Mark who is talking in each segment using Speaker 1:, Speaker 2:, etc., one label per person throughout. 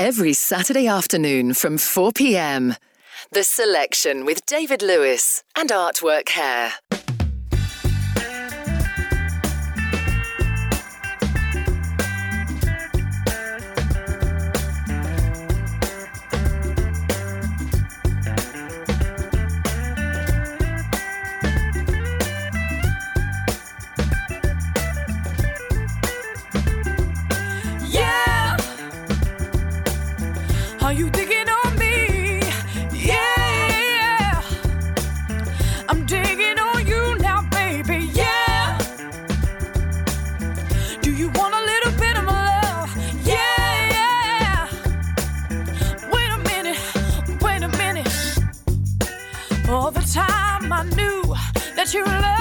Speaker 1: every Saturday afternoon from 4 pm. The Selection with David Lewis and Artwork Hair.
Speaker 2: That you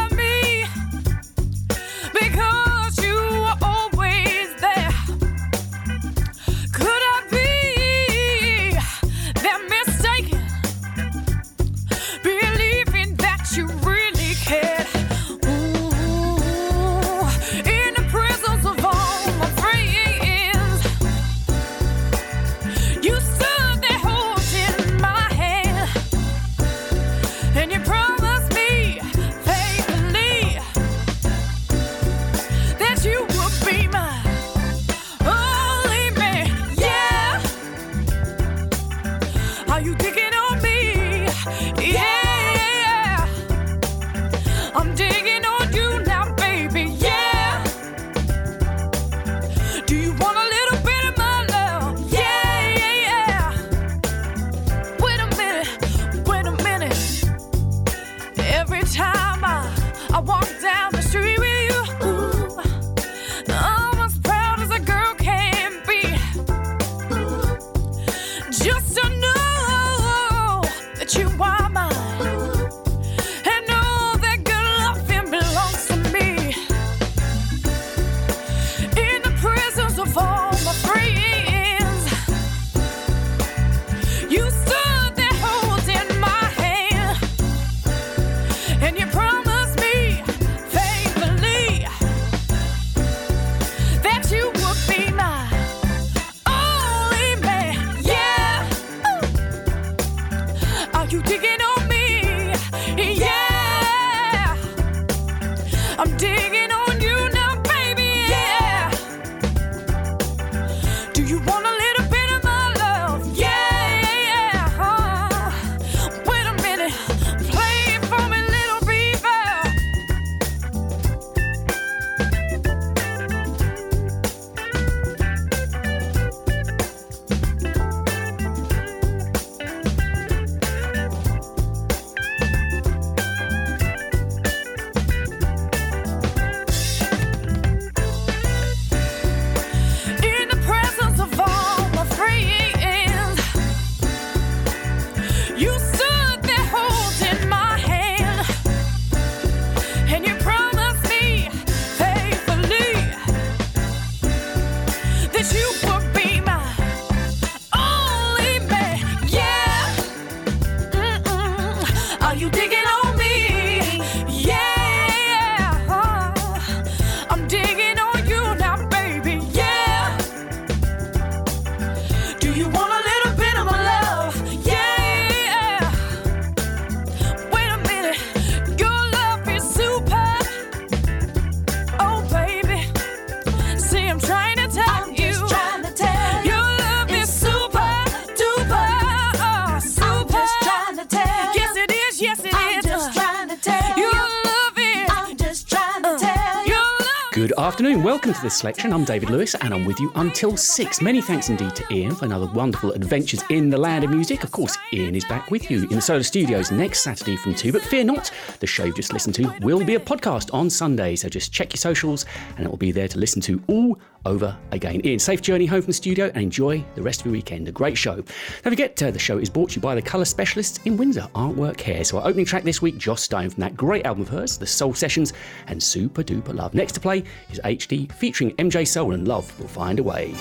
Speaker 3: afternoon. Welcome to this selection. I'm David Lewis and I'm with you until six. Many thanks indeed to Ian for another wonderful adventures in the land of music. Of course, Ian is back with you in the Solar Studios next Saturday from 2. But fear not, the show you've just listened to will be a podcast on Sunday. So just check your socials and it will be there to listen to all over again. Ian, safe journey home from the studio and enjoy the rest of your weekend. A great show. Don't forget, uh, the show is brought to you by the colour specialists in Windsor, Artwork Hair. So our opening track this week, Joss Stone from that great album of hers, The Soul Sessions, and Super Duper Love. Next to play is HD featuring MJ Soul and Love Will Find a Way.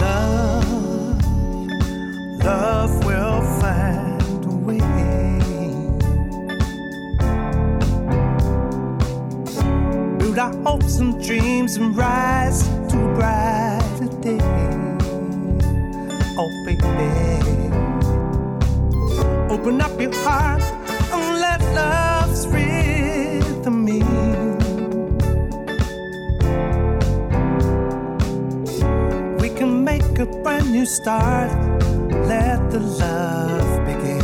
Speaker 4: love love will find Build our hopes and dreams and rise to a brighter day. Oh, baby. Open up your heart and let love's rhythm in. We can make a brand new start. Let the love begin.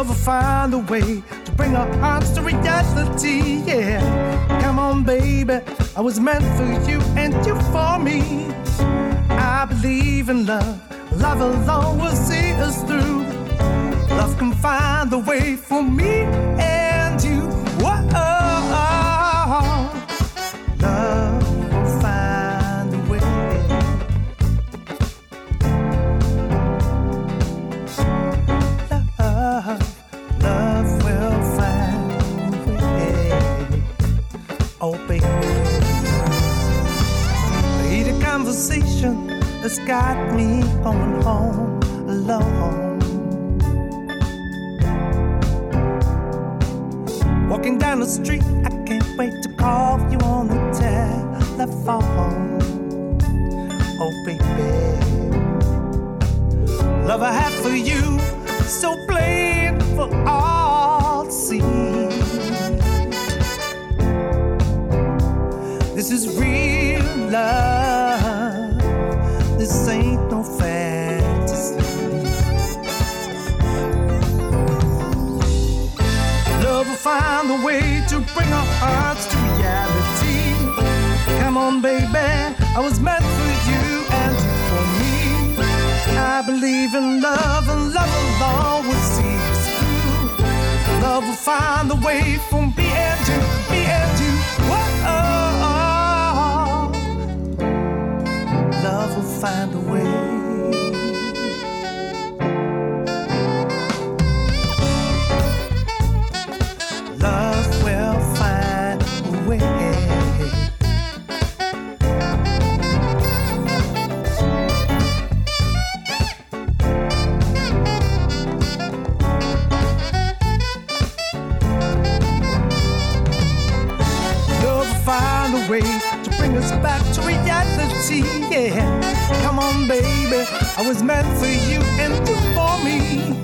Speaker 4: Love will find a way to bring our hearts to reality. Yeah, come on, baby. I was meant for you and you for me. I believe in love. Love alone will see us through. Love can find the way for me that's got me going home alone. Walking down the street, I can't wait to call you on the telephone. Oh, baby. Love I have for you, so plain for all to see. This is real love. This ain't no fantasy. Love will find a way to bring our hearts to reality. Come on, baby. I was meant for you and you for me. I believe in love and love alone will see us through. Love will find a way find a way. Reality. Yeah, come on, baby. I was meant for you and you for me.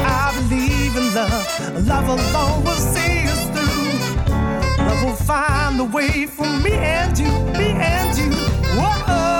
Speaker 4: I believe in love. Love alone will see us through. Love will find a way for me and you, me and you. Whoa, oh.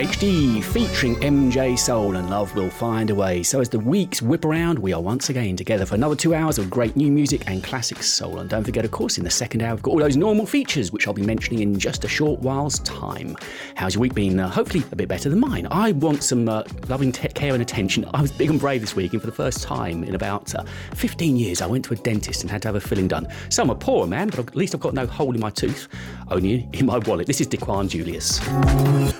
Speaker 3: HD featuring MJ Soul and Love Will Find a Way. So, as the weeks whip around, we are once again together for another two hours of great new music and classic soul. And don't forget, of course, in the second hour, we've got all those normal features, which I'll be mentioning in just a short while's time. How's your week been? Uh, hopefully, a bit better than mine. I want some uh, loving te- care and attention. I was big and brave this week, and for the first time in about uh, 15 years, I went to a dentist and had to have a filling done. Some are poor, man, but at least I've got no hole in my tooth, only in my wallet. This is Dequan Julius.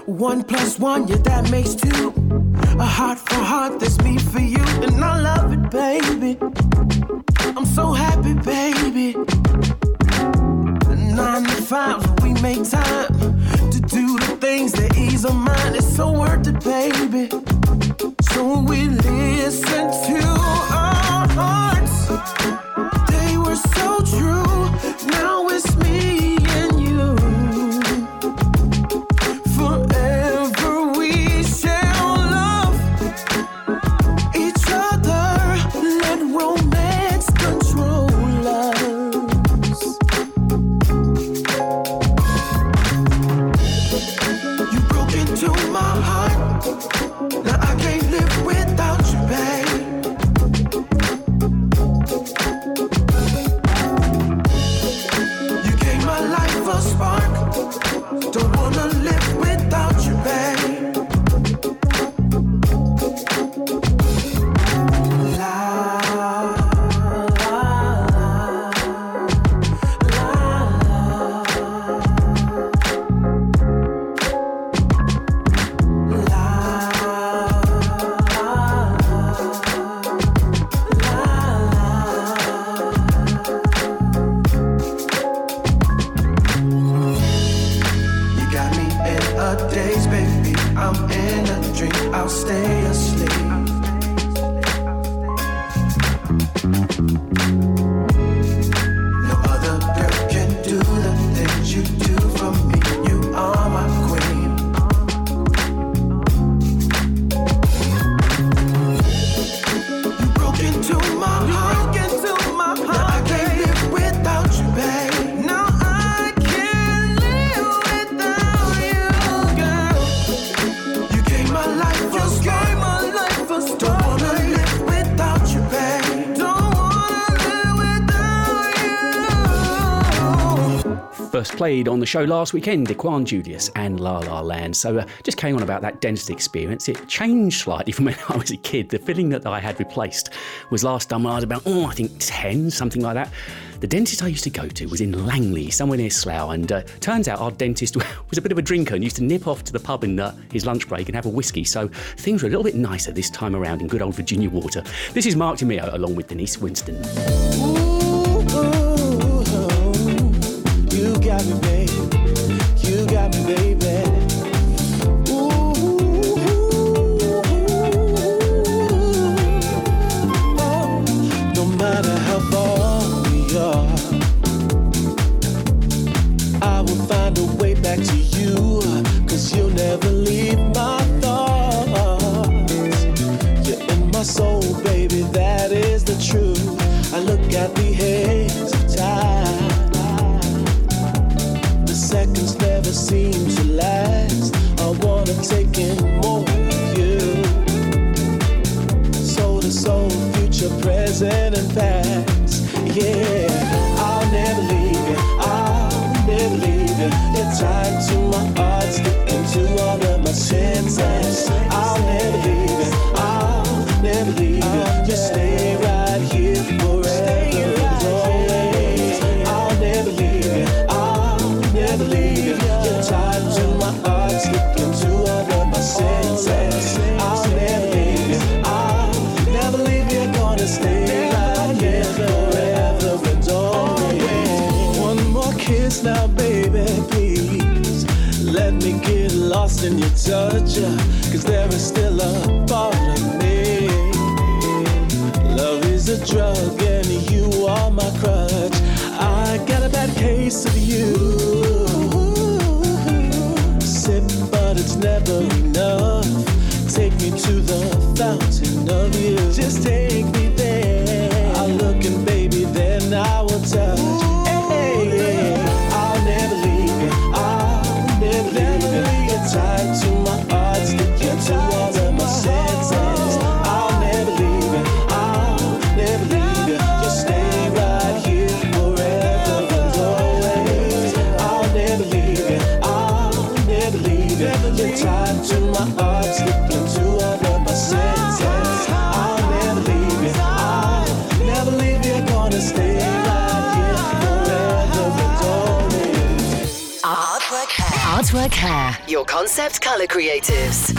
Speaker 5: One plus one, yeah, that makes A heart for heart, that's me for you. And I love it, baby. I'm so happy, baby. The nine to five, we make time to do the things that ease our mind. It's so worth it, baby. So we listen to our hearts. They were so true.
Speaker 3: Played on the show last weekend, Dequan Julius and La La Land. So uh, just came on about that dentist experience. It changed slightly from when I was a kid. The filling that I had replaced was last done when I was about, oh, I think 10, something like that. The dentist I used to go to was in Langley, somewhere near Slough, and uh, turns out our dentist was a bit of a drinker and used to nip off to the pub in uh, his lunch break and have a whiskey. So things were a little bit nicer this time around in good old Virginia water. This is Mark DeMeo along with Denise Winston.
Speaker 5: Got me, babe. You got me, baby. No matter how I wanna take in more of you. Soul to soul, future, present, and past. Yeah, I'll never leave you. I'll never leave you. You're tied to my heart, sticking all of my senses. In your touch, uh, cause there is still a part of me. Love is a drug and you are my crutch. I got a bad case of you. Sip, but it's never enough. Take me to the
Speaker 1: Your concept colour creatives.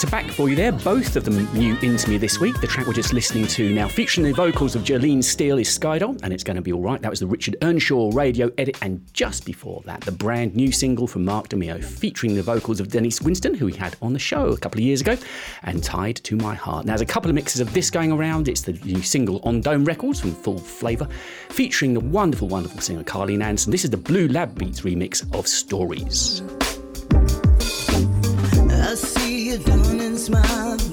Speaker 3: To back for you there, both of them new into me this week. The track we're just listening to now, featuring the vocals of Jolene Steele, is Skydoll, and it's going to be alright. That was the Richard Earnshaw radio edit, and just before that, the brand new single from Mark DeMeo, featuring the vocals of Denise Winston, who we had on the show a couple of years ago, and Tied to My Heart. Now, there's a couple of mixes of this going around. It's the new single on Dome Records from Full Flavour, featuring the wonderful, wonderful singer Carly Nanson. This is the Blue Lab Beats remix of Stories.
Speaker 6: I see you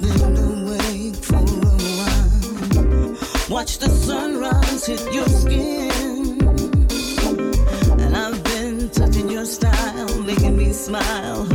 Speaker 6: been awake for a while. Watch the sunrise hit your skin. And I've been touching your style, making me smile,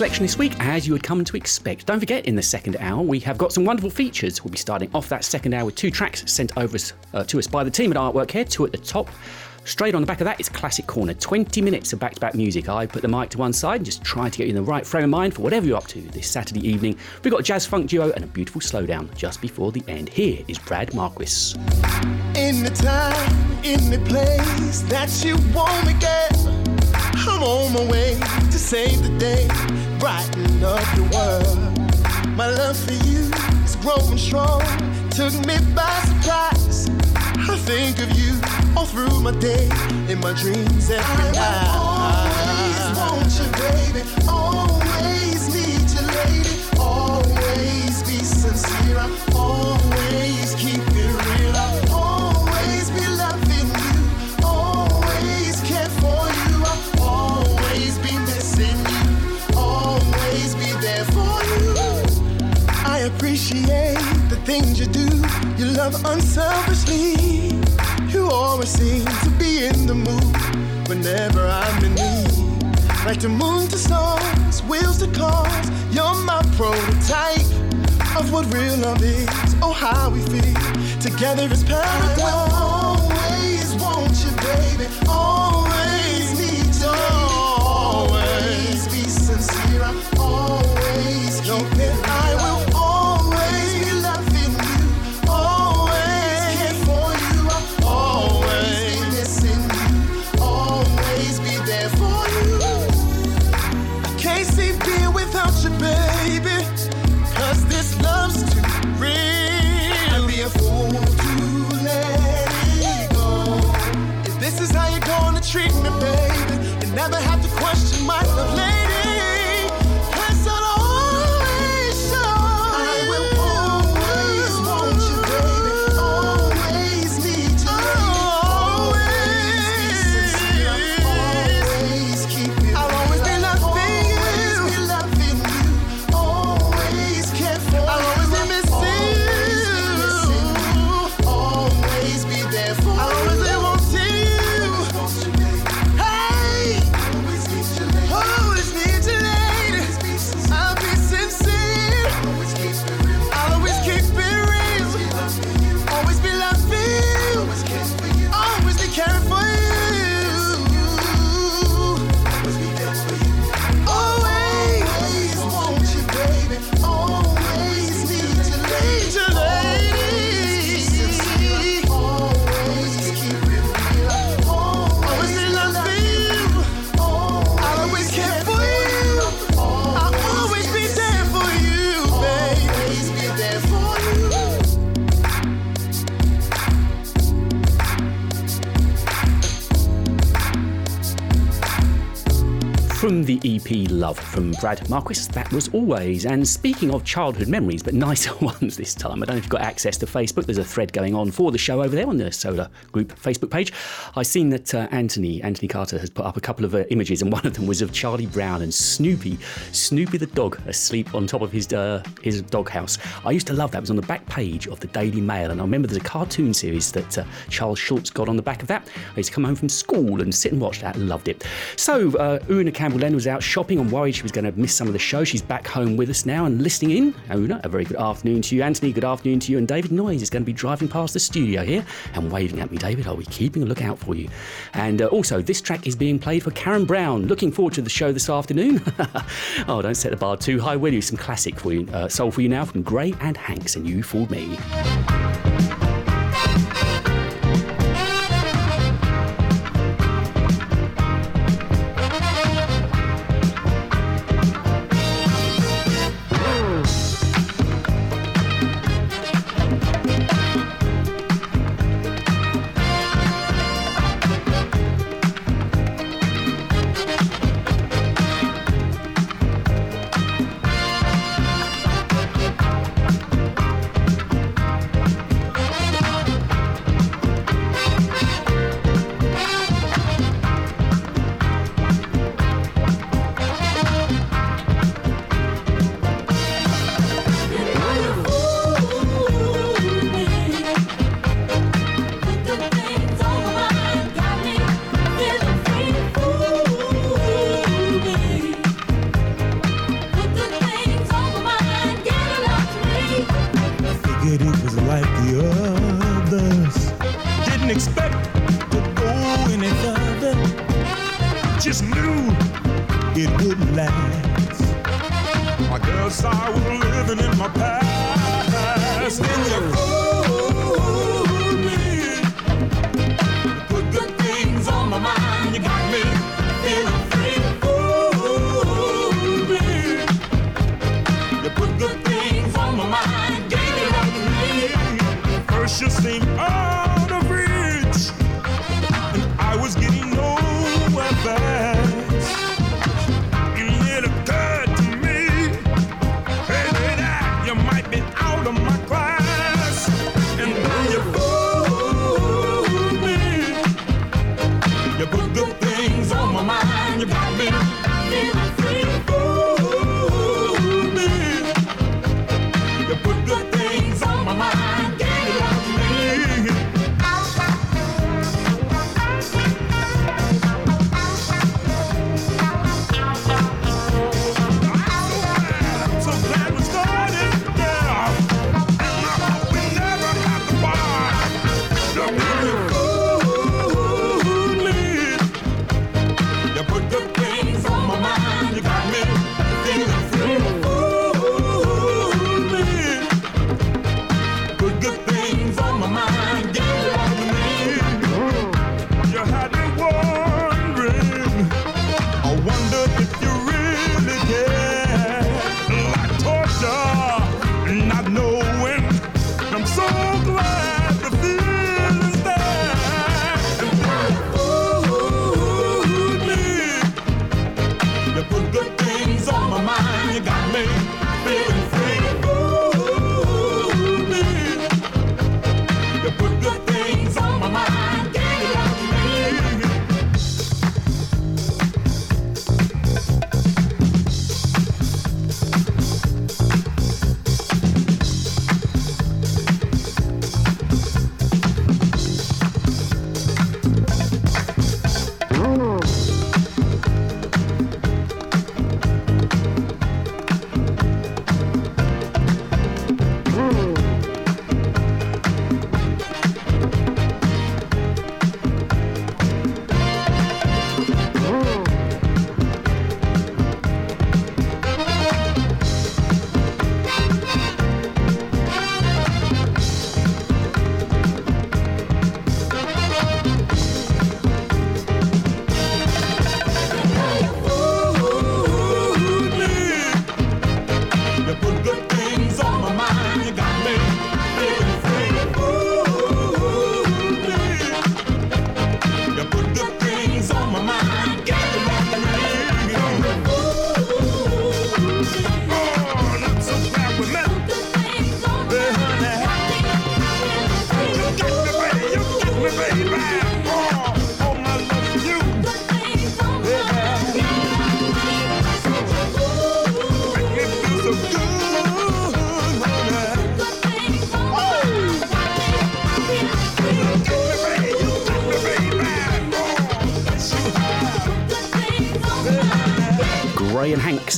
Speaker 3: selection this week, as you had come to expect. Don't forget, in the second hour, we have got some wonderful features. We'll be starting off that second hour with two tracks sent over uh, to us by the team at Artwork Hair, two at the top. Straight on the back of that is Classic Corner, 20 minutes of back to back music. I put the mic to one side and just try to get you in the right frame of mind for whatever you're up to this Saturday evening. We've got a jazz funk duo and a beautiful slowdown just before the end. Here is Brad Marquis.
Speaker 7: In the time, in the place that you want me, girl. I'm on my way to save the day, brighten up the world. My love for you is growing strong, took me by surprise. I think of you all through my day, in my dreams every night. Always want you, baby. Always need you, lady. Always be sincere. I'll always love unselfishly. You always seem to be in the mood whenever I'm in need. Like the moon to stars, wheels to cars. You're my prototype of what real love is. Oh, how we feel together is paradise. I will always want you, baby. Always treat me, baby, you never have to question my love,
Speaker 3: the EP Love from Brad Marquis, that was always. And speaking of childhood memories, but nicer ones this time, I don't know if you've got access to Facebook. There's a thread going on for the show over there on the Solar Group Facebook page. I've seen that uh, Anthony, Anthony Carter, has put up a couple of uh, images, and one of them was of Charlie Brown and Snoopy, Snoopy the dog, asleep on top of his uh, his doghouse. I used to love that. It was on the back page of the Daily Mail, and I remember there's a cartoon series that uh, Charles Schulz got on the back of that. I used to come home from school and sit and watch that. Loved it. So uh, Una Campbell Len was out shopping and worried she was going to miss some of the show. She's back home with us now and listening in. Una, a very good afternoon to you. Anthony, good afternoon to you. And David Noyes is going to be driving past the studio here and waving at me. David, I'll be keeping a lookout for you. And uh, also, this track is being played for Karen Brown. Looking forward to the show this afternoon. oh, don't set the bar too high, will you? Some classic for you, uh, soul for you now from Gray and Hanks and You Fooled Me.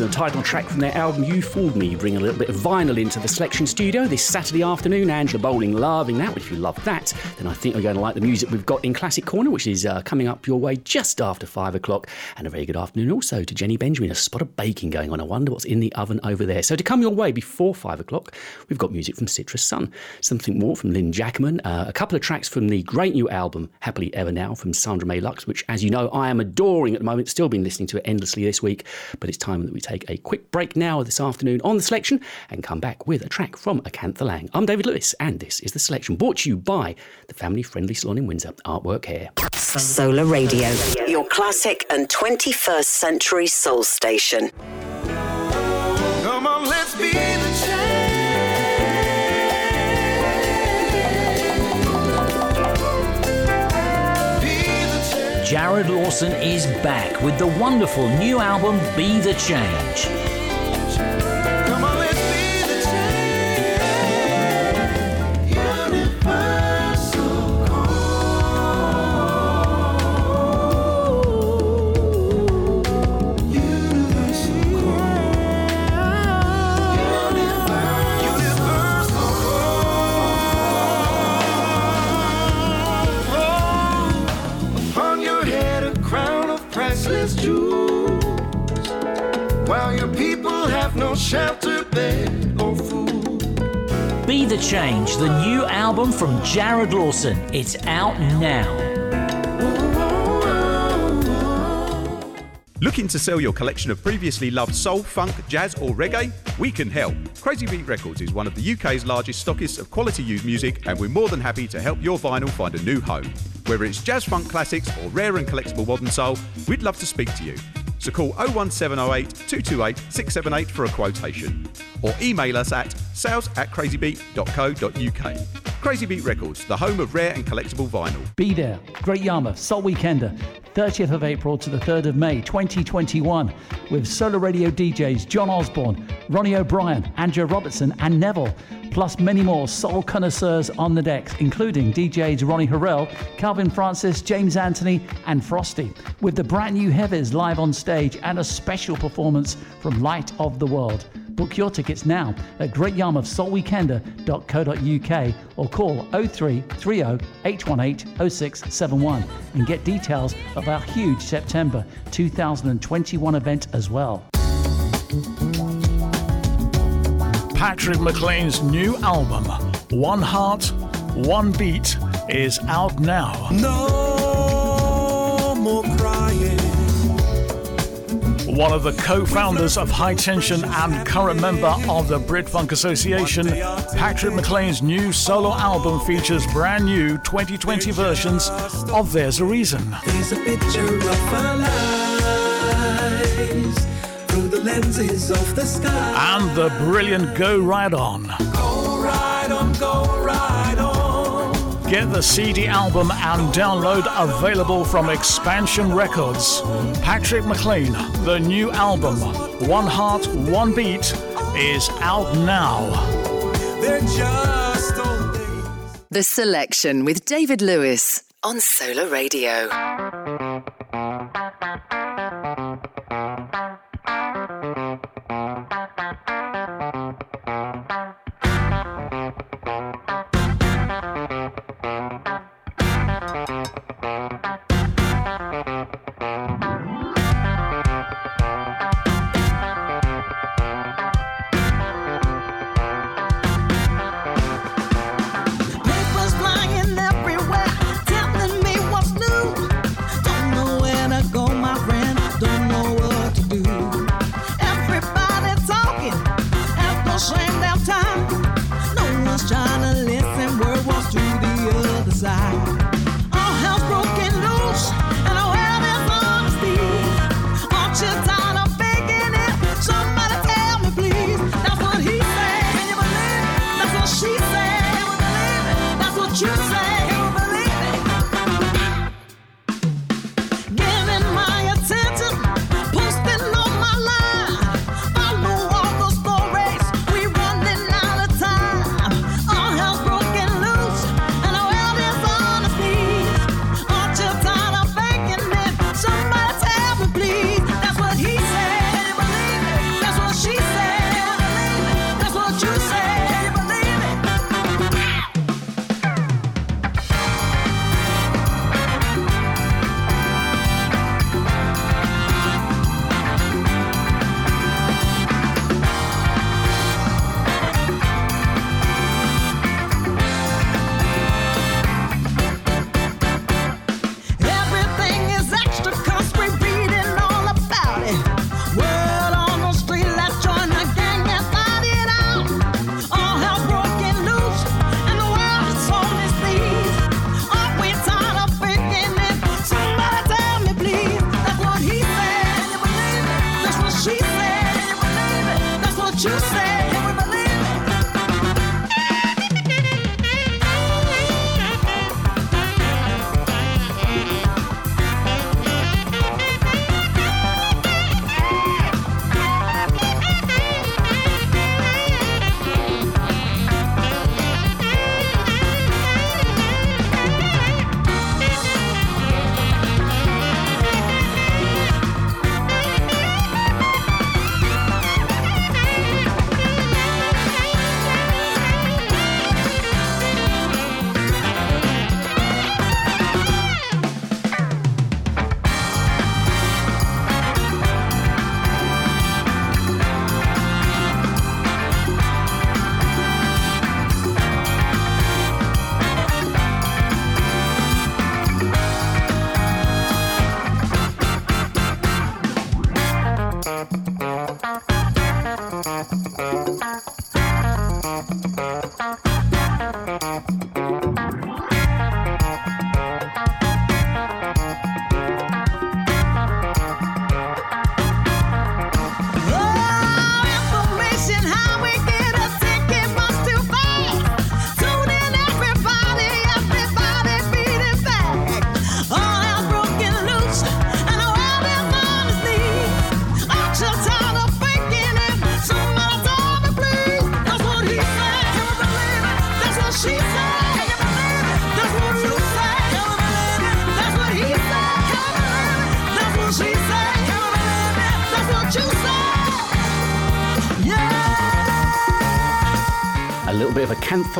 Speaker 8: And
Speaker 3: the title track from their album You Fooled Me, bring a little bit of vinyl into the selection studio this Saturday afternoon. Angela Bowling loving that. If you love that, think you're going to like the music we've got in Classic Corner, which is uh, coming up your way just after five o'clock. And a very good afternoon also to Jenny Benjamin. A spot of baking going on. I wonder what's in the oven over there. So to come your way before five o'clock, we've got music from Citrus Sun, something more from Lynn Jackman, uh, a couple of tracks from the great new album Happily Ever Now from Sandra May Lux, which, as you know, I am adoring at the moment. Still been listening to it endlessly this week, but it's time that we take a quick break now this afternoon on the selection and come back with a track from Acantha Lang. I'm David Lewis, and this is the selection brought to you by the family friendly salon in Windsor, Artwork Hair.
Speaker 9: Solar Radio, your classic and 21st century soul station.
Speaker 10: Come on, let's be the
Speaker 8: Jared Lawson is back with the wonderful new album Be the Change.
Speaker 10: The
Speaker 8: new album from Jared Lawson. It's out now.
Speaker 11: Looking to sell your collection of previously loved soul, funk, jazz, or reggae? We can help. Crazy Beat Records is one of the UK's largest stockists of quality used music, and we're more than happy to help your vinyl find a new home. Whether it's jazz funk classics or rare and collectible modern soul, we'd love to speak to you. So call 01708 228 678 for a quotation. Or email us at sales at crazybeat.co.uk. Crazy Beat Records, the home of rare and collectible vinyl.
Speaker 12: Be there. Great Yarmouth, Soul Weekender, 30th of April to the 3rd of May 2021, with Solar Radio DJs John Osborne, Ronnie O'Brien, Andrew Robertson, and Neville, plus many more soul connoisseurs on the decks, including DJs Ronnie Herel, Calvin Francis, James Anthony, and Frosty, with the brand new Heavies live on stage and a special performance from Light of the World. Book your tickets now at greatyarmouthsoulweekender.co.uk or call 0330 818 0671 and get details of our huge September 2021 event as well.
Speaker 13: Patrick McLean's new album, One Heart, One Beat, is out now.
Speaker 14: No more crying.
Speaker 13: One of the co founders of Hi-Tension and current member of the Brit Funk Association, Patrick McLean's new solo album features brand new 2020 versions of There's a Reason.
Speaker 14: There's a picture of our lives through the lenses of the sky.
Speaker 13: And the brilliant Go Right On. Get the CD album and download available from Expansion Records. Patrick McLean, the new album, One Heart, One Beat, is out now.
Speaker 14: They're just old
Speaker 1: The Selection with David Lewis on Solar Radio.
Speaker 6: She said. That's what you say.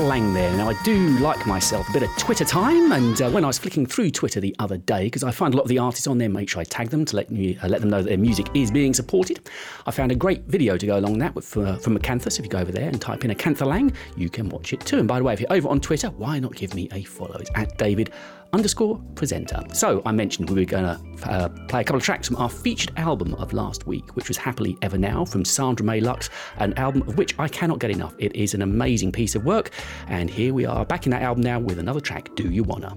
Speaker 3: Lang there. Now, I do like myself a bit of Twitter time, and uh, when I was flicking through Twitter the other day, because I find a lot of the artists on there, make sure I tag them to let, me, uh, let them know that their music is being supported. I found a great video to go along that with, uh, from Acantha. So if you go over there and type in Acantha Lang, you can watch it too. And by the way, if you're over on Twitter, why not give me a follow? It's at David underscore presenter. So I mentioned we were going to uh, play a couple of tracks from our featured album of last week, which was Happily Ever Now from Sandra May Lux, an album of which I cannot get enough. It is an amazing piece of work. And here we are back in that album now with another track, Do You Wanna?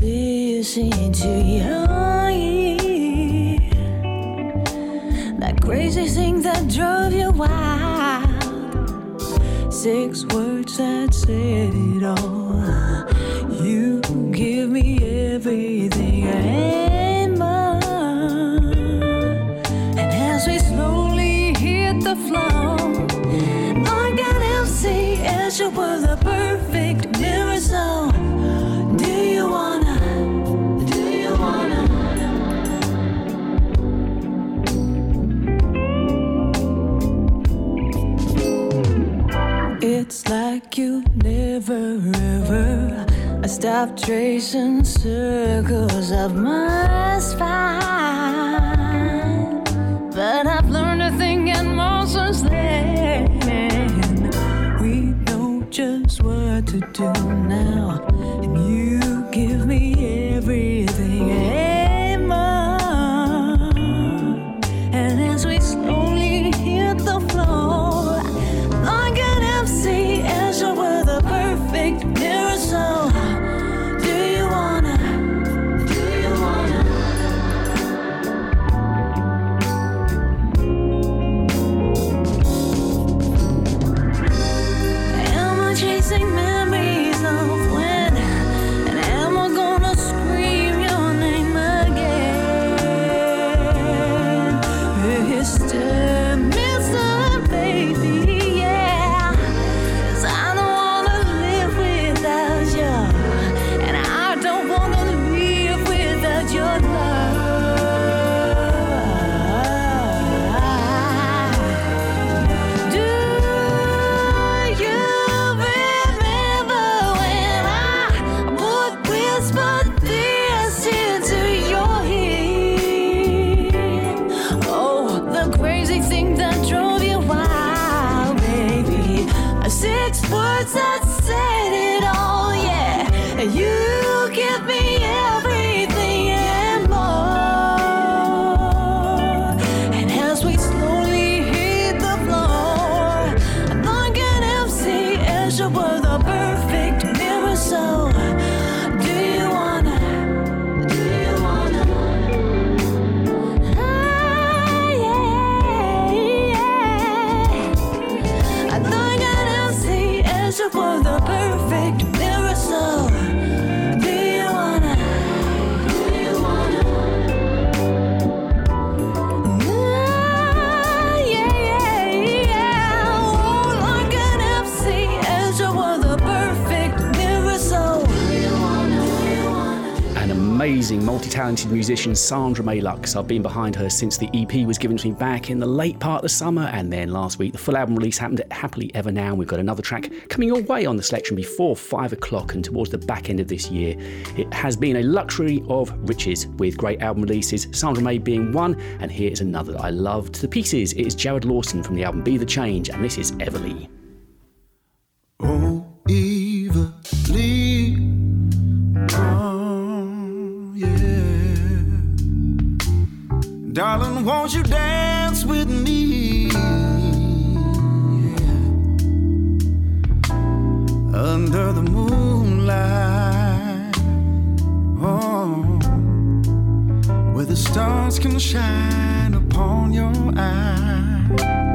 Speaker 15: This into Six words that said it all. Ever. I stopped tracing circles of my spine. But I've learned a thing and more since then. We know just what to do now.
Speaker 3: Amazing multi-talented musician, Sandra May Lux. I've been behind her since the EP was given to me back in the late part of the summer, and then last week the full album release happened at Happily Ever Now. We've got another track coming your way on the selection before five o'clock and towards the back end of this year. It has been a luxury of riches with great album releases, Sandra May being one, and here is another that I loved to pieces. It is Jared Lawson from the album Be the Change, and this is Everly.
Speaker 8: Darling, won't you dance with me? Yeah. Under the moonlight. Oh, where the stars can shine upon your eyes.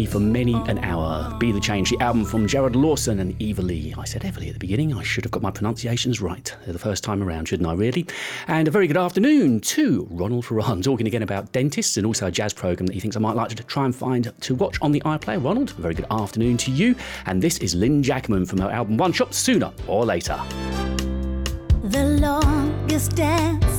Speaker 5: me
Speaker 3: for many an hour. Be the Change, the album from Jared Lawson and Eva Lee. I said Everly at the beginning. I should have got my pronunciations right the first time around, shouldn't I, really? And a very good afternoon to Ronald Ferran, talking again about dentists and also a jazz programme that he thinks I might like to try and find to watch on the iPlayer. Ronald, very good afternoon to you. And this is Lynn Jackman from her album One Shot Sooner or Later.
Speaker 16: The longest dance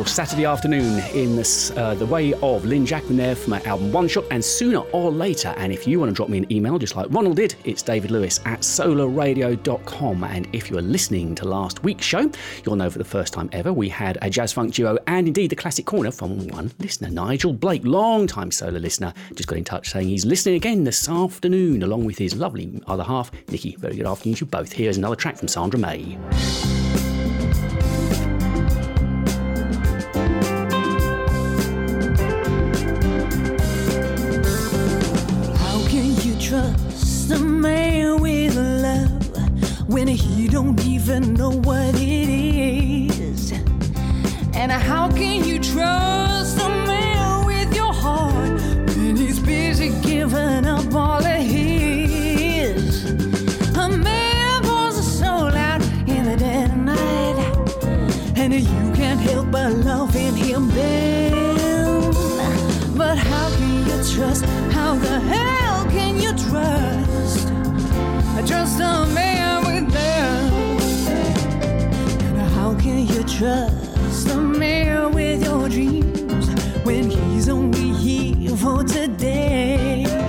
Speaker 16: your
Speaker 3: Saturday afternoon in this, uh, the way of Lynn Jackman there from her album One Shot and Sooner or Later. And if you want to drop me an email, just like Ronald did, it's David Lewis at solarradio.com. And if you are listening to last week's show, you'll know for the first time ever we had a jazz funk duo and indeed the classic corner from one listener, Nigel Blake, long time solar listener, just got in touch saying he's listening again this afternoon along with his lovely other half, Nikki. Very good afternoon to you both. Here's another track from Sandra May.
Speaker 15: Trust a man with your dreams when he's only here for today?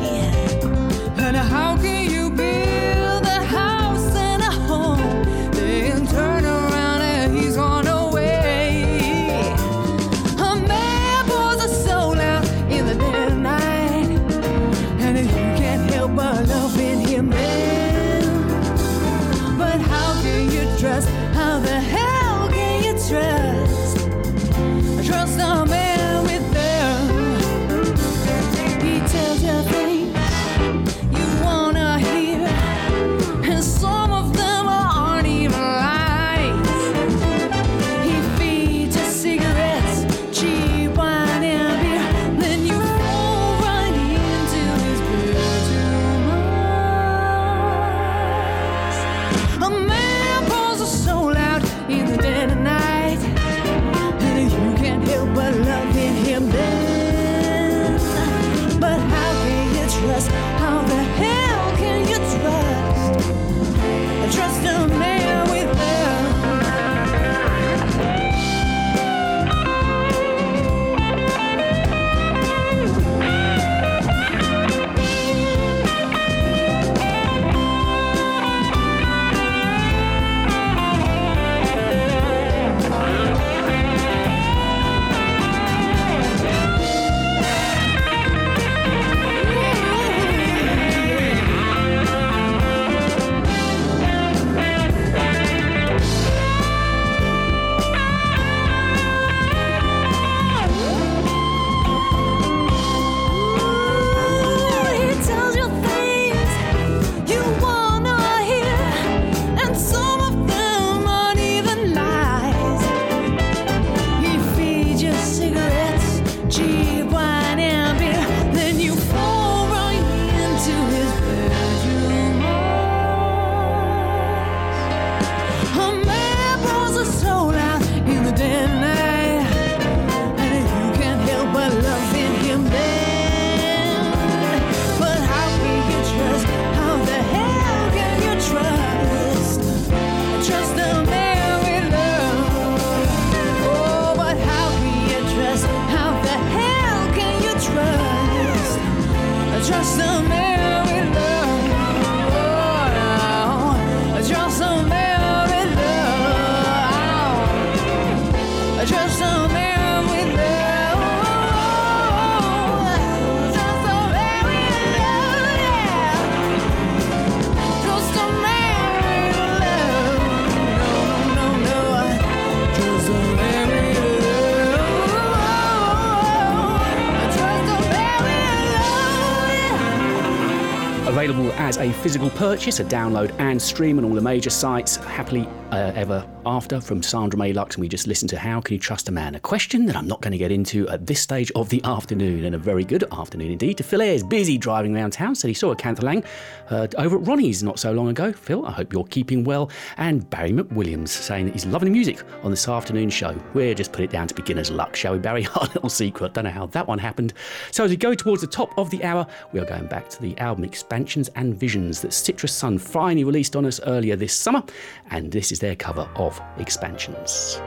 Speaker 3: Physical purchase, a download and stream on all the major sites. Happily uh, ever after from Sandra May Lux, and we just listened to How Can You Trust a Man? A question that I'm not going to get into at this stage of the afternoon, and a very good afternoon indeed. To Phil Ayres, busy driving around town, said he saw Acantha Lang uh, over at Ronnie's not so long ago. Phil, I hope you're keeping well. And Barry McWilliams saying that he's loving the music on this afternoon show. We'll just put it down to beginner's luck, shall we, Barry? Our little secret. Don't know how that one happened. So as we go towards the top of the hour, we are going back to the album Expansions and Visions that Citrus Sun finally released on us earlier this summer, and this is their cover of Expansions.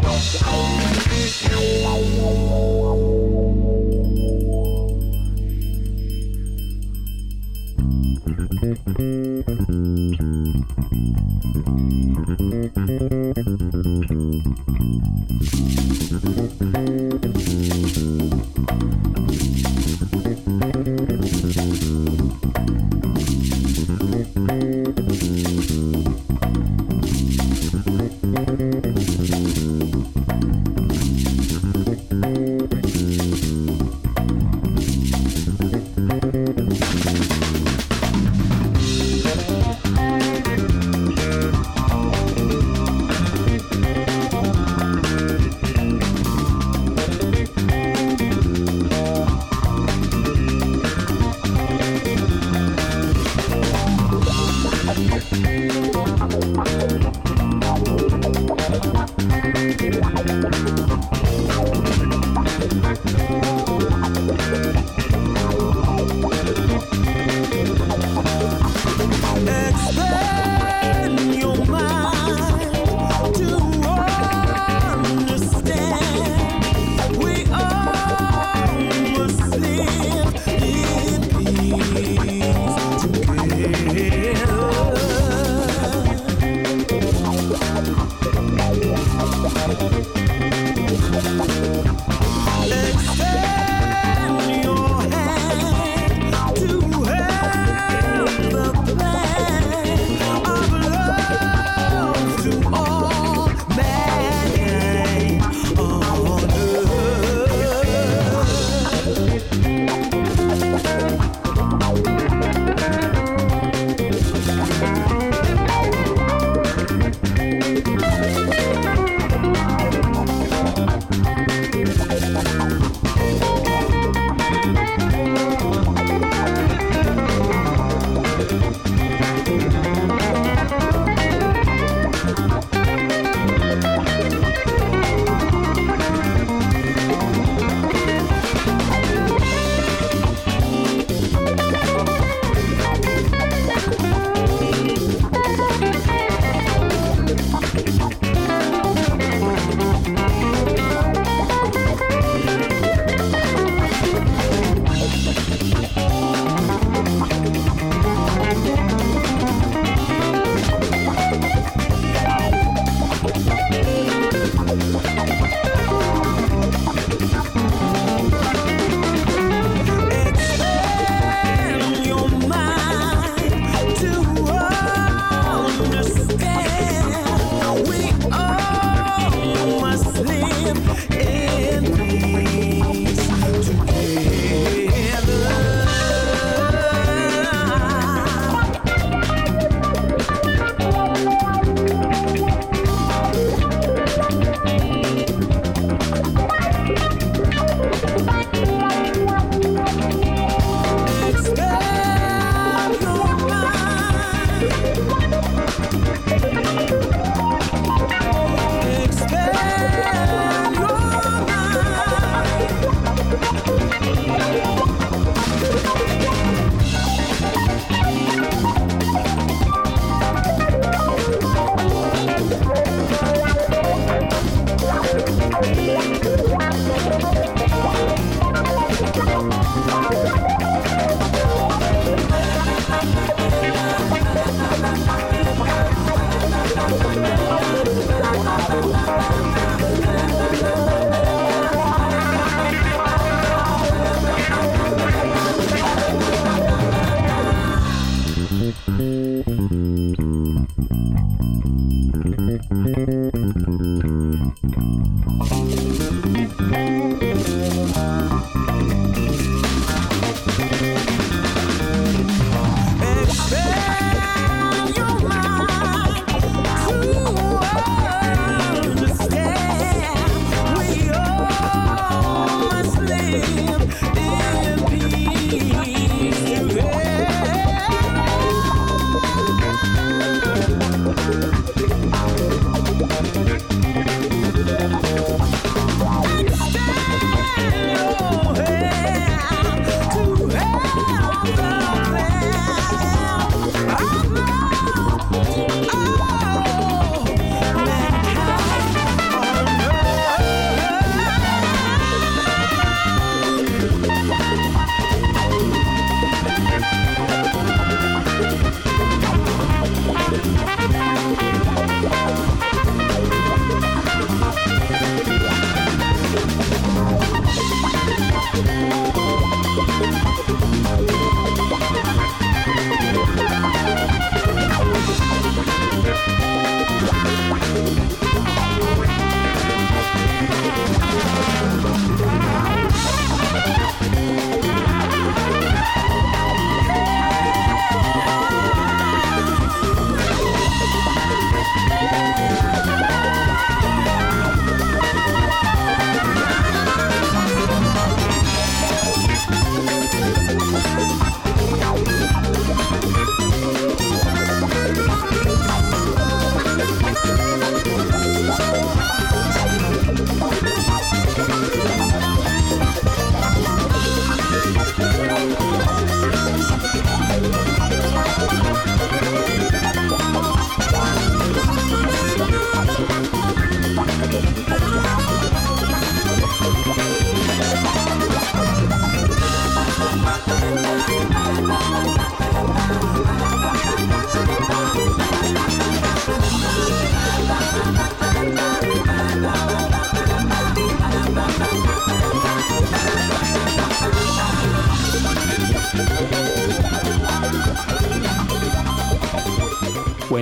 Speaker 8: Expand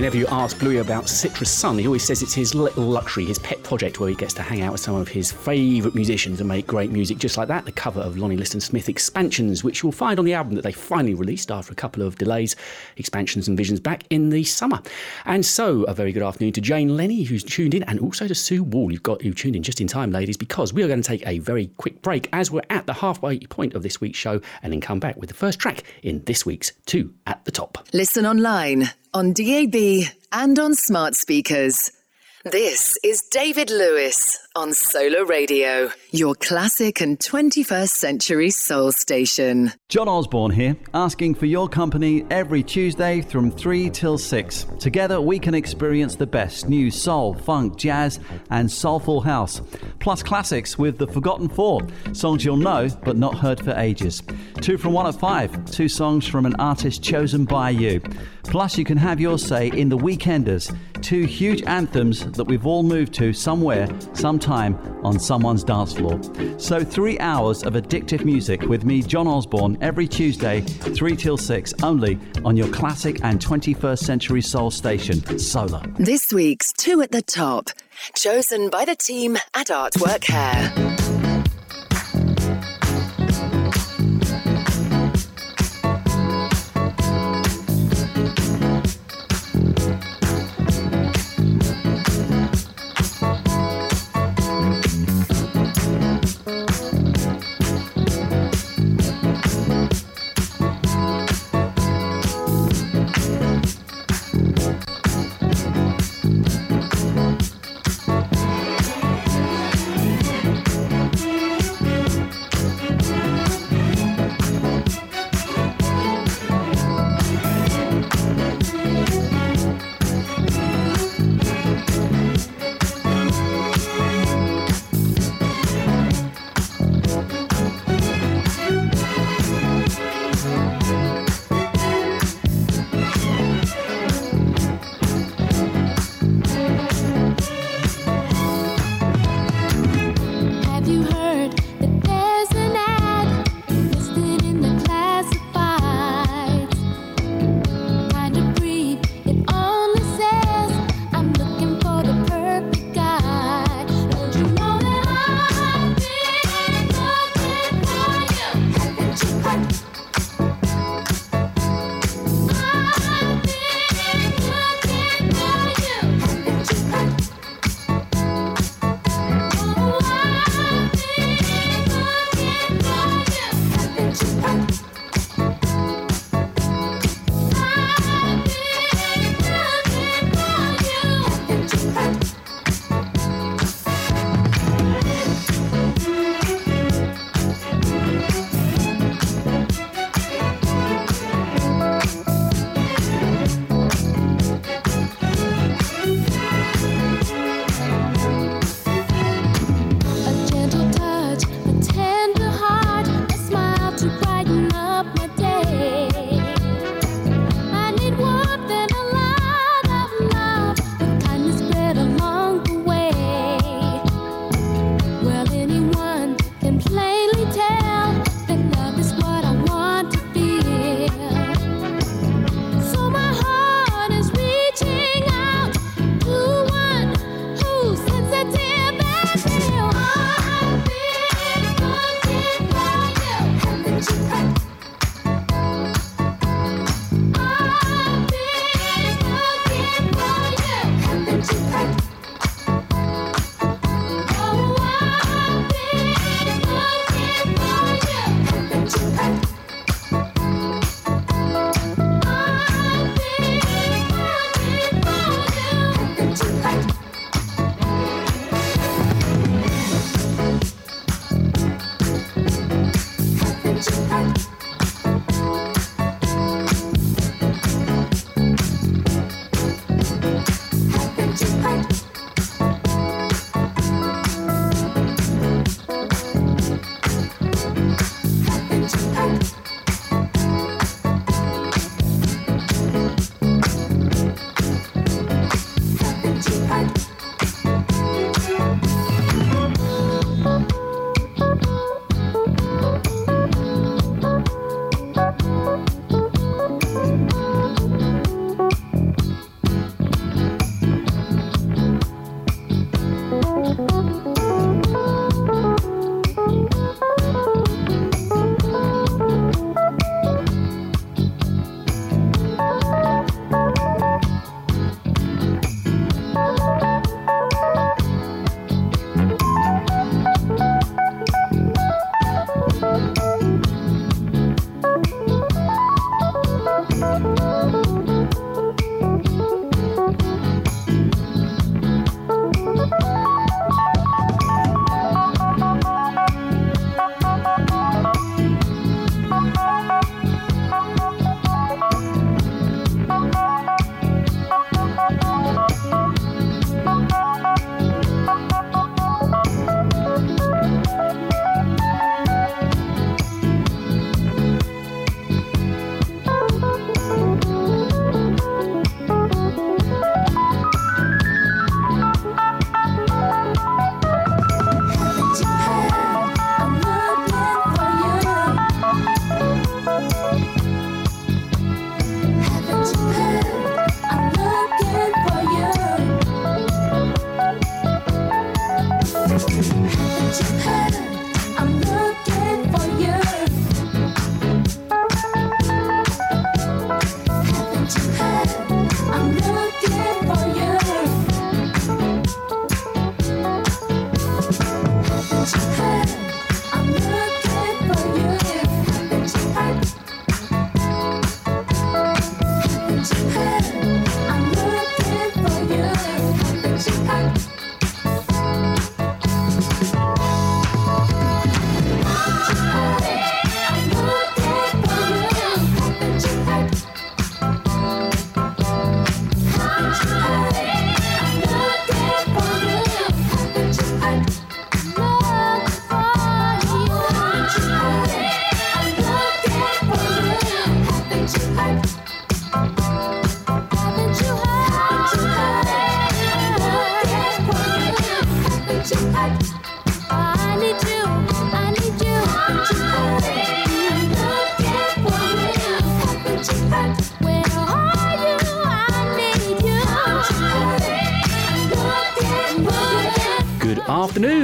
Speaker 3: whenever you ask Bluey about Citrus Sun, he always says it's his little luxury, his pet project where he gets to hang out with some of his favourite musicians and make great music just like that. The cover of Lonnie Liston Smith Expansions, which you'll find on the album that they finally released after a couple of delays, Expansions and Visions back in the summer. And so, a very good afternoon to Jane Lenny, who's tuned in, and also to Sue Wall, you've got you tuned in just in time, ladies, because we are going to take a very quick break as we're at the halfway point of this week's show and then come back with the first track in this week's Two at the Top.
Speaker 1: Listen online, on DAB, and on smart speakers. This is David Lewis on Solar Radio, your classic and 21st century soul station.
Speaker 12: John Osborne here, asking for your company every Tuesday from 3 till 6. Together we can experience the best new soul, funk, jazz, and soulful house. Plus classics with The Forgotten Four, songs you'll know but not heard for ages. Two from one at five, two songs from an artist chosen by you. Plus, you can have your say in The Weekenders, two huge anthems that we've all moved to somewhere, sometime on someone's dance floor. So, three hours of addictive music with me, John Osborne, every Tuesday, 3 till 6, only on your classic and 21st century soul station, Solar.
Speaker 1: This week's Two at the Top, chosen by the team at Artwork Hair.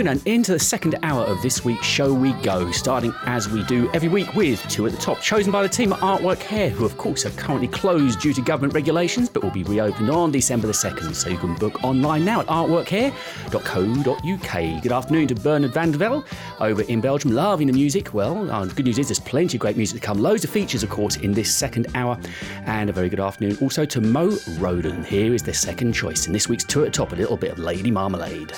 Speaker 3: Afternoon, and into the second hour of this week's show we go, starting as we do every week with two at the top, chosen by the team at Artwork Hair, who of course are currently closed due to government regulations, but will be reopened on December the 2nd, so you can book online now at artworkhair.co.uk. Good afternoon to Bernard van der Vel over in Belgium, loving the music. Well, uh, good news is there's plenty of great music to come, loads of features, of course, in this second hour, and a very good afternoon also to Mo Roden. Here is the second choice in this week's two at the top, a little bit of Lady Marmalade.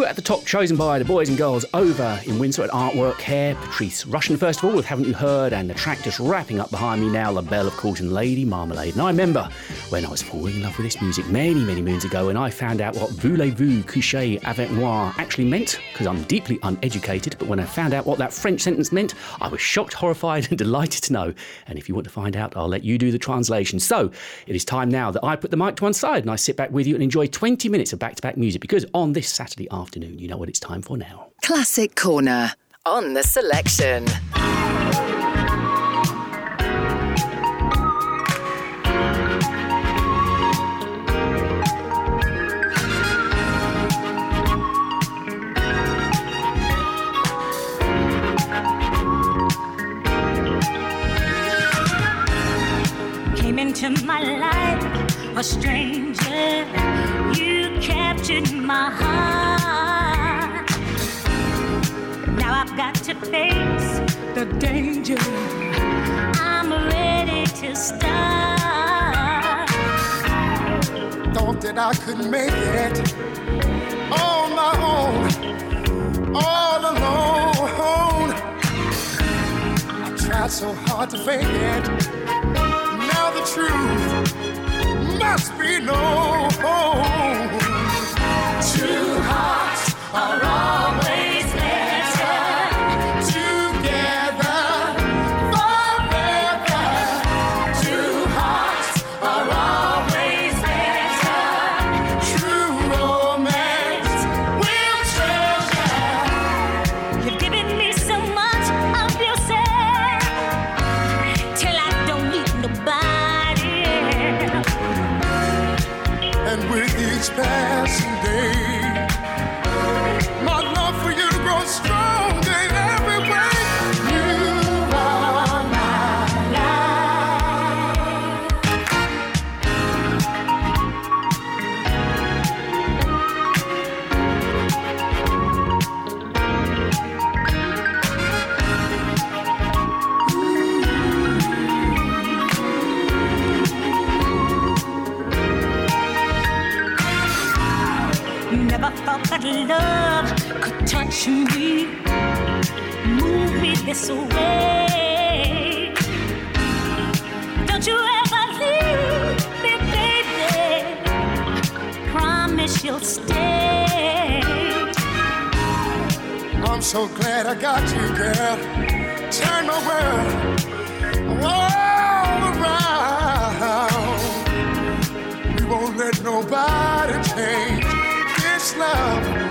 Speaker 3: At the top, chosen by the boys and girls over in Windsor at Artwork Hair. Patrice Rushen, first of all, with Haven't You Heard? And the track just wrapping up behind me now, Labelle, of and Lady Marmalade. And I remember when I was falling in love with this music many, many moons ago, and I found out what Voulez-vous coucher avec moi actually meant, because I'm deeply uneducated. When I found out what that French sentence meant, I was shocked, horrified, and delighted to know. And if you want to find out, I'll let you do the translation. So it is time now that I put the mic to one side and I sit back with you and enjoy 20 minutes of back to back music, because on this Saturday afternoon, you know what it's time for now.
Speaker 1: Classic Corner on the selection.
Speaker 17: into my life, a stranger.
Speaker 16: You captured my heart. Now I've got to face the danger. I'm ready to start.
Speaker 7: Thought that I could make it on my own, all alone. I tried so hard to fake it the truth must be known. Two hearts are always. glad I got you, girl. Turn my world all around. We won't let nobody change this love.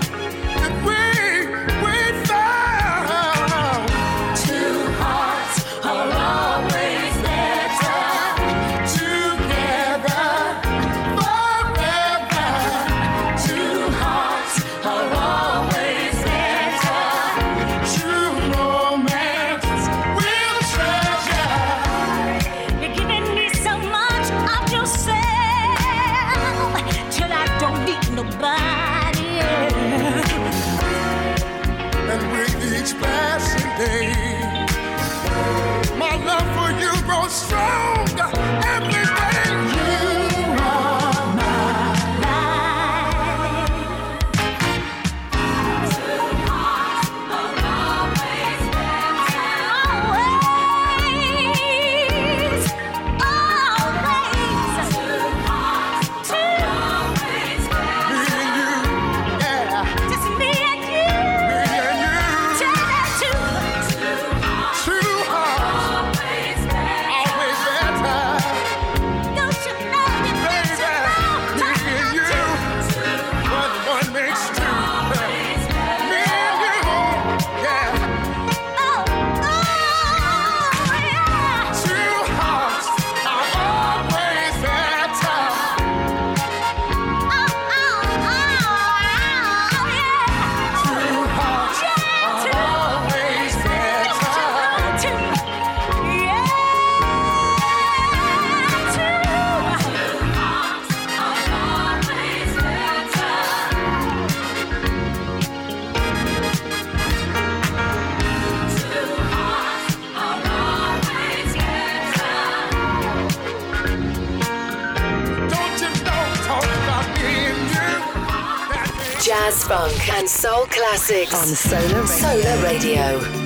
Speaker 1: jazz funk and soul classics on Solar Radio.
Speaker 16: Solar Radio.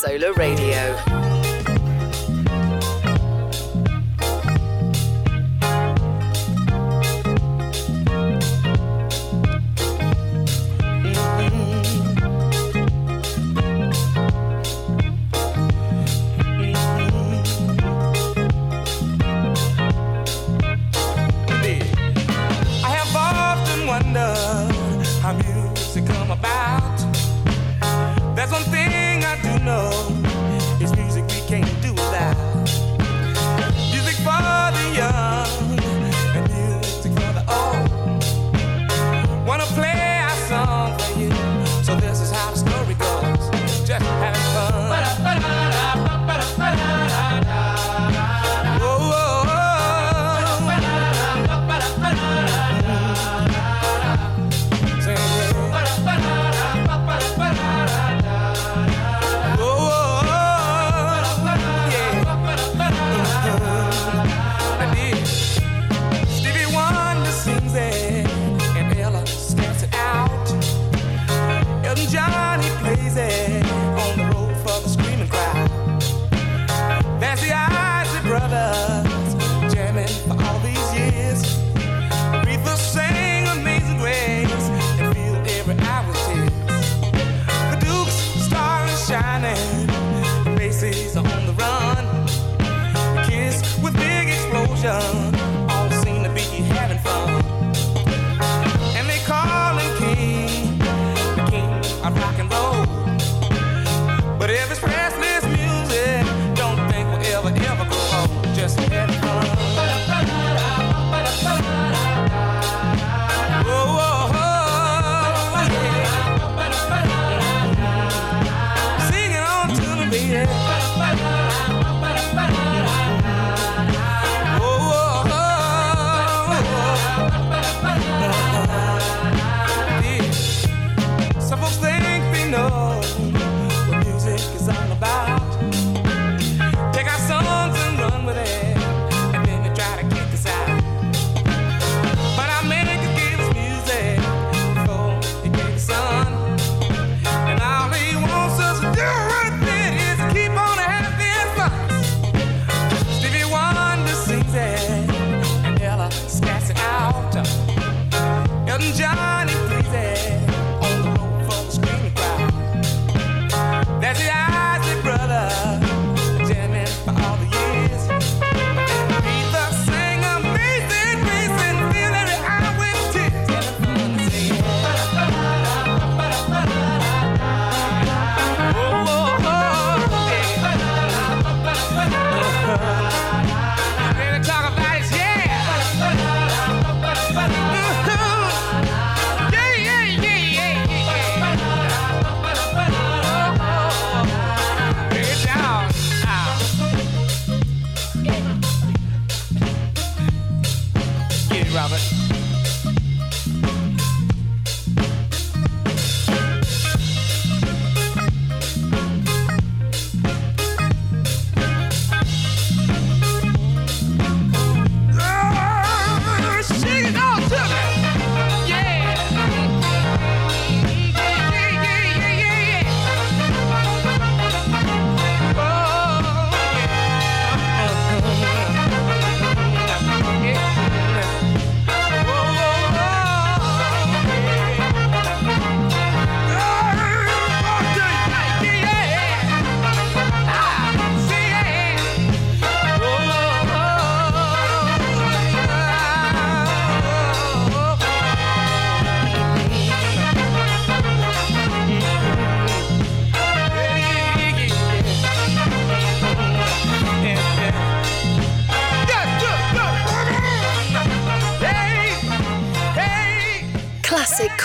Speaker 18: Solar Radio.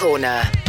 Speaker 6: Corner.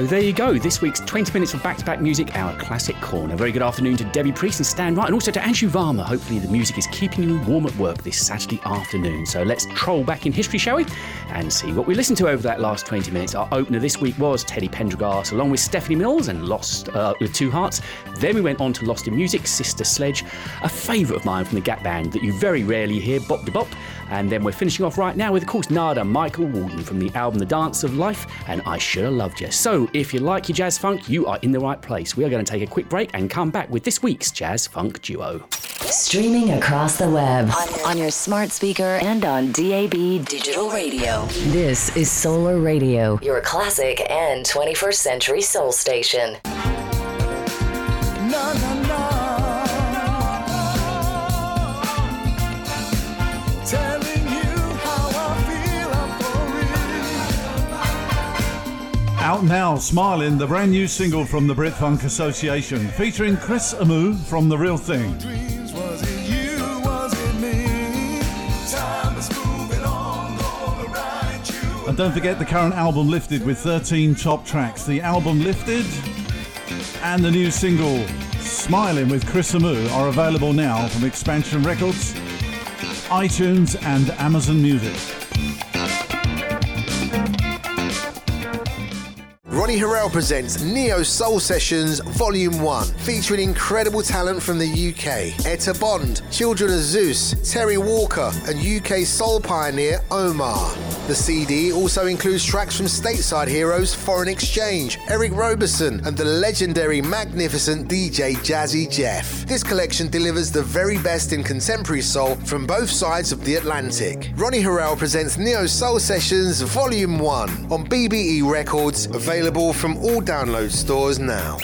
Speaker 3: So there you go. This week's 20 minutes of back-to-back music, our classic corner. Very good afternoon to Debbie Priest and Stan Wright, and also to Anshu Varma. Hopefully the music is keeping you warm at work this Saturday afternoon. So let's troll back in history, shall we? And see what we listened to over that last 20 minutes. Our opener this week was Teddy Pendergrass, along with Stephanie Mills and Lost uh, with Two Hearts. Then we went on to Lost in Music, Sister Sledge, a favourite of mine from the Gap Band that you very rarely hear, Bop de Bop. And then we're finishing off right now with, of course, Narada Michael Walden from the album The Dance of Life and I Should Have Loved You. So if you like your jazz funk, you are in the right place. We are going to take a quick break and come back with this week's Jazz Funk Duo.
Speaker 19: Streaming across the web on, on your smart speaker and on DAB digital radio. This is Solar Radio, your classic and 21st century soul station.
Speaker 17: Out now, Smiling, the brand new single from the Brit Funk Association, featuring Chris Amoo from The Real Thing.
Speaker 8: Was it you? Was it me? Time is moving on, gonna ride you.
Speaker 17: And don't forget the current album Lifted with 13 top tracks. The album Lifted and the new single Smiling with Chris Amoo are available now from Expansion Records, iTunes, and Amazon Music.
Speaker 7: Ronnie Herel presents Neo Soul Sessions Volume 1, featuring incredible talent from the UK Etta Bond, Children of Zeus, Terry Walker, and UK soul pioneer Omar. The CD also includes tracks from stateside heroes Foreign Exchange, Eric Roberson, and the legendary, magnificent DJ Jazzy Jeff. This collection delivers the very best in contemporary soul from both sides of the Atlantic. Ronnie Herel presents Neo Soul Sessions Volume 1 on BBE Records, available from all download stores now.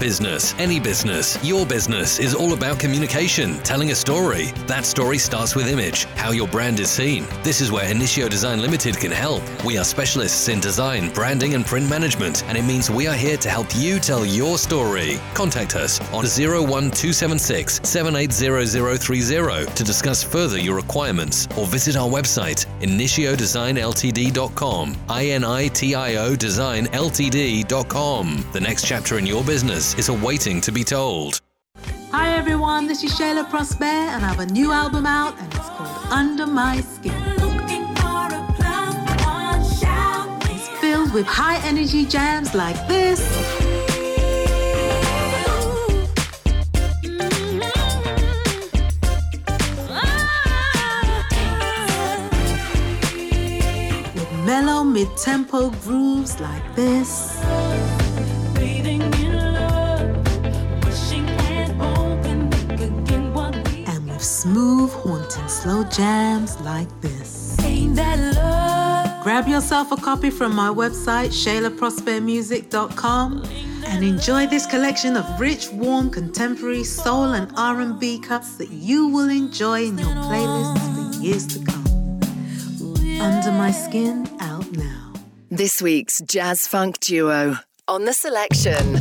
Speaker 20: Business, any business, your business is all about communication, telling a story. That story starts with image, how your brand is seen. This is where Initio Design Limited can help. We are specialists in design, branding, and print management, and it means we are here to help you tell your story. Contact us on 01276 780030 to discuss further your requirements or visit our website initiodesignltd.com. I N I T I O designltd.com. The next chapter in your business is awaiting to be told.
Speaker 15: Hi everyone, this is Shayla Prosper, and I have a new album out, and it's called Under My Skin. It's filled with high energy jams like this. With mellow mid tempo grooves like this. And with smooth, haunting slow jams like this. Grab yourself a copy from my website, shaylaprospermusic.com, and enjoy this collection of rich, warm, contemporary soul and R&B cuts that you will enjoy in your playlists for years to come. Under My Skin, out now.
Speaker 19: This week's Jazz Funk Duo on the selection.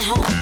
Speaker 19: Home?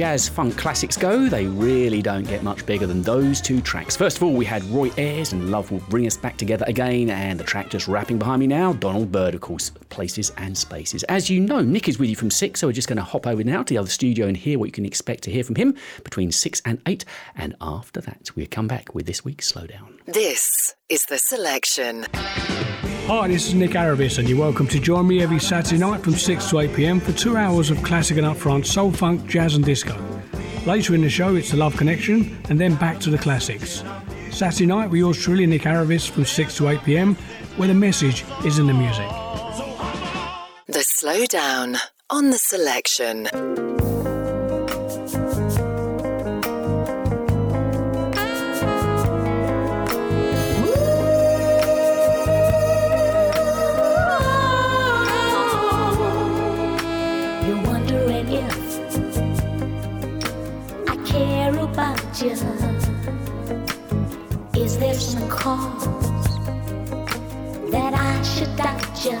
Speaker 3: Jazz funk classics go, they really don't get much bigger than those two tracks. First of all, we had Roy Ayers and Love Will Bring Us Back Together Again, and the track just rapping behind me now, Donald Byrd, of course, Places and Spaces. As you know, Nick is with you from 6, so we're just going to hop over now to the other studio and hear what you can expect to hear from him between 6 and 8. And after that, we'll come back with this week's Slowdown.
Speaker 1: This is The Selection.
Speaker 21: Hi, this is Nick Aravis, and you're welcome to join me every Saturday night from 6 to 8 pm for two hours of classic and upfront soul, funk, jazz, and disco. Later in the show, it's the Love Connection, and then back to the classics. Saturday night, with yours truly, Nick Aravis, from 6 to 8 pm, where the message is in the music.
Speaker 1: The Slowdown on The Selection.
Speaker 16: Is there some cause that I should doubt you?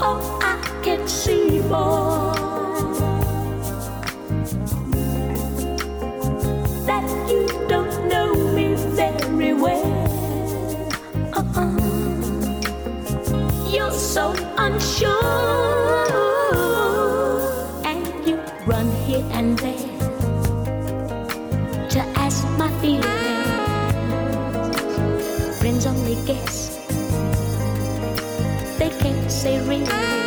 Speaker 16: Oh, I can see more that you don't know me very well. Uh-uh. You're so unsure, only guess, they can't say really.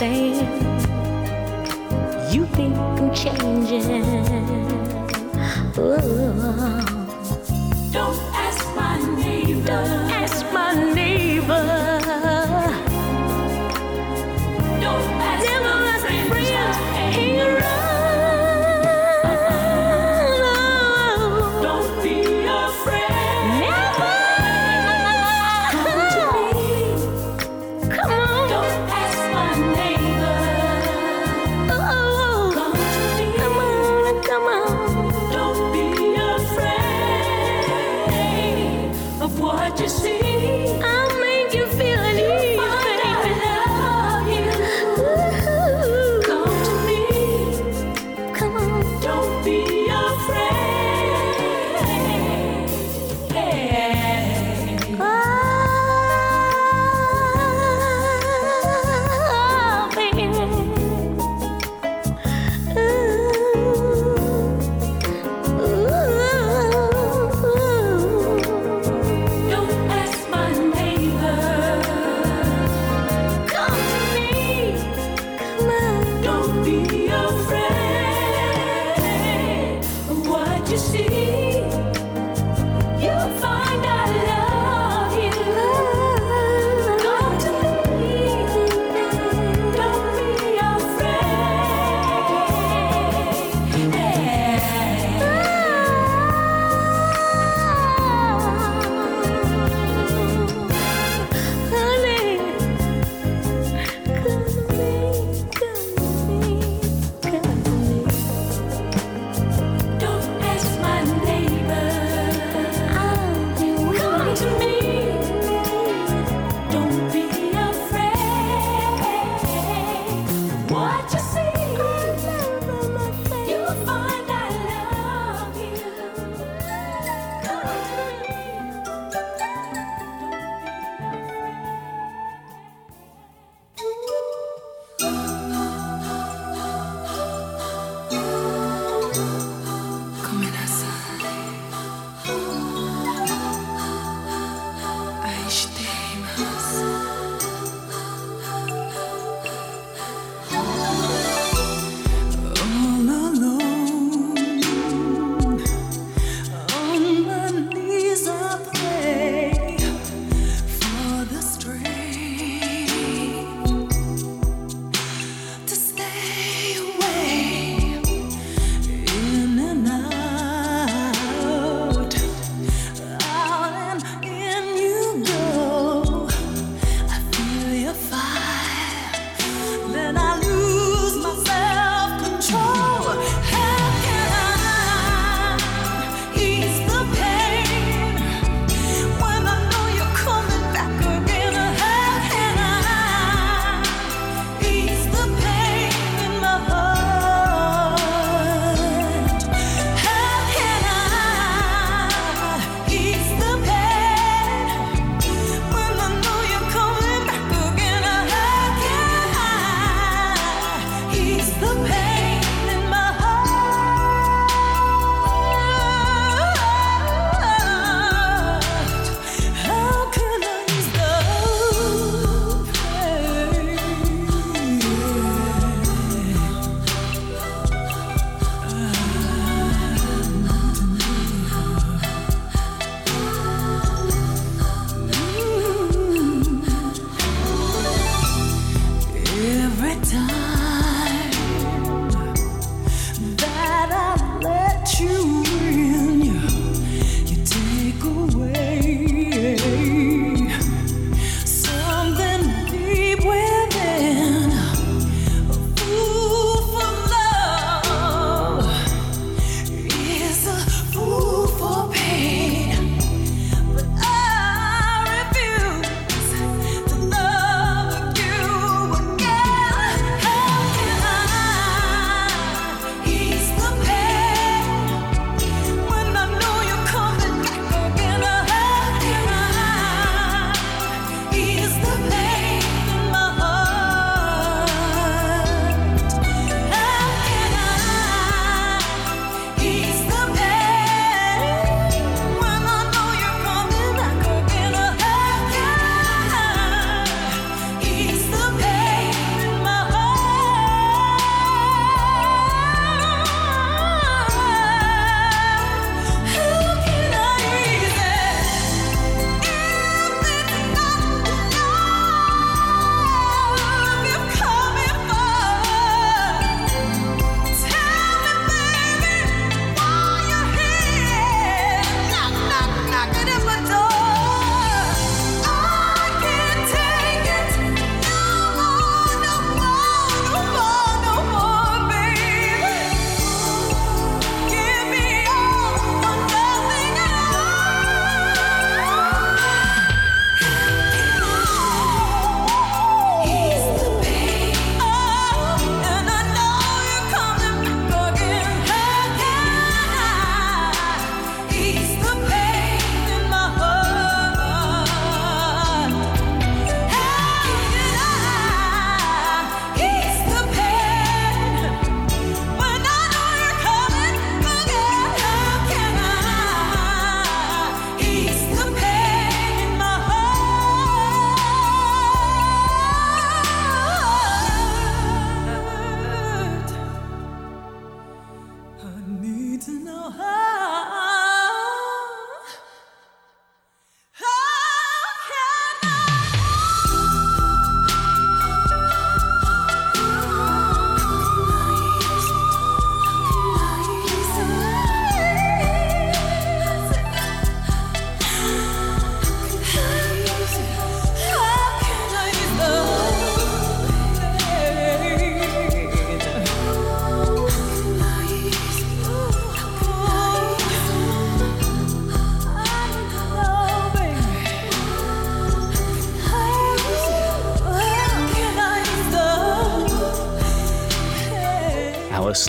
Speaker 16: You think I'm changing. Ooh.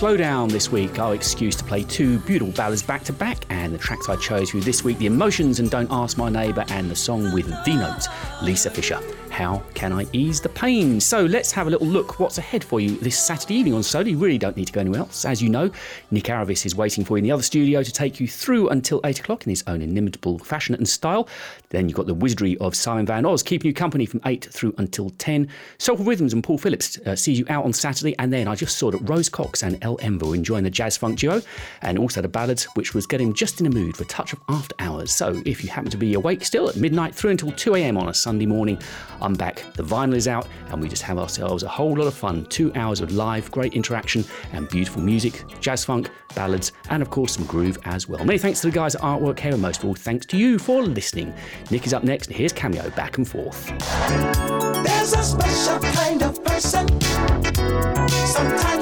Speaker 3: Slowdown this week, our excuse to play two beautiful ballads back to back, and the tracks I chose for you this week The Emotions and Don't Ask My Neighbour, and the song with the Notes, Lisa Fischer. How can I ease the pain? So let's have a little look what's ahead for you this Saturday evening on Solar. You really don't need to go anywhere else. As you know, Nick Aravis is waiting for you in the other studio to take you through until 8 o'clock in his own inimitable fashion and style. Then you've got the wizardry of Simon Van Oz keeping you company from 8 through until 10. Soulful Rhythms and Paul Phillips uh, sees you out on Saturday. And then I just saw that Rose Cox and El Envo were enjoying the jazz funk duo and also the ballads, which was getting just in a mood for a touch of after hours. So if you happen to be awake still at midnight through until 2 a.m. on a Sunday morning, I'm back. The vinyl is out and we just have ourselves a whole lot of fun. Two hours of live, great interaction and beautiful music, jazz funk, ballads, and of course some groove as well. Many thanks to the guys at Artwork Hair, and most of all, thanks to you for listening. Nick is up next, and here's Cameo back and forth.
Speaker 14: There's a special kind of person. Sometimes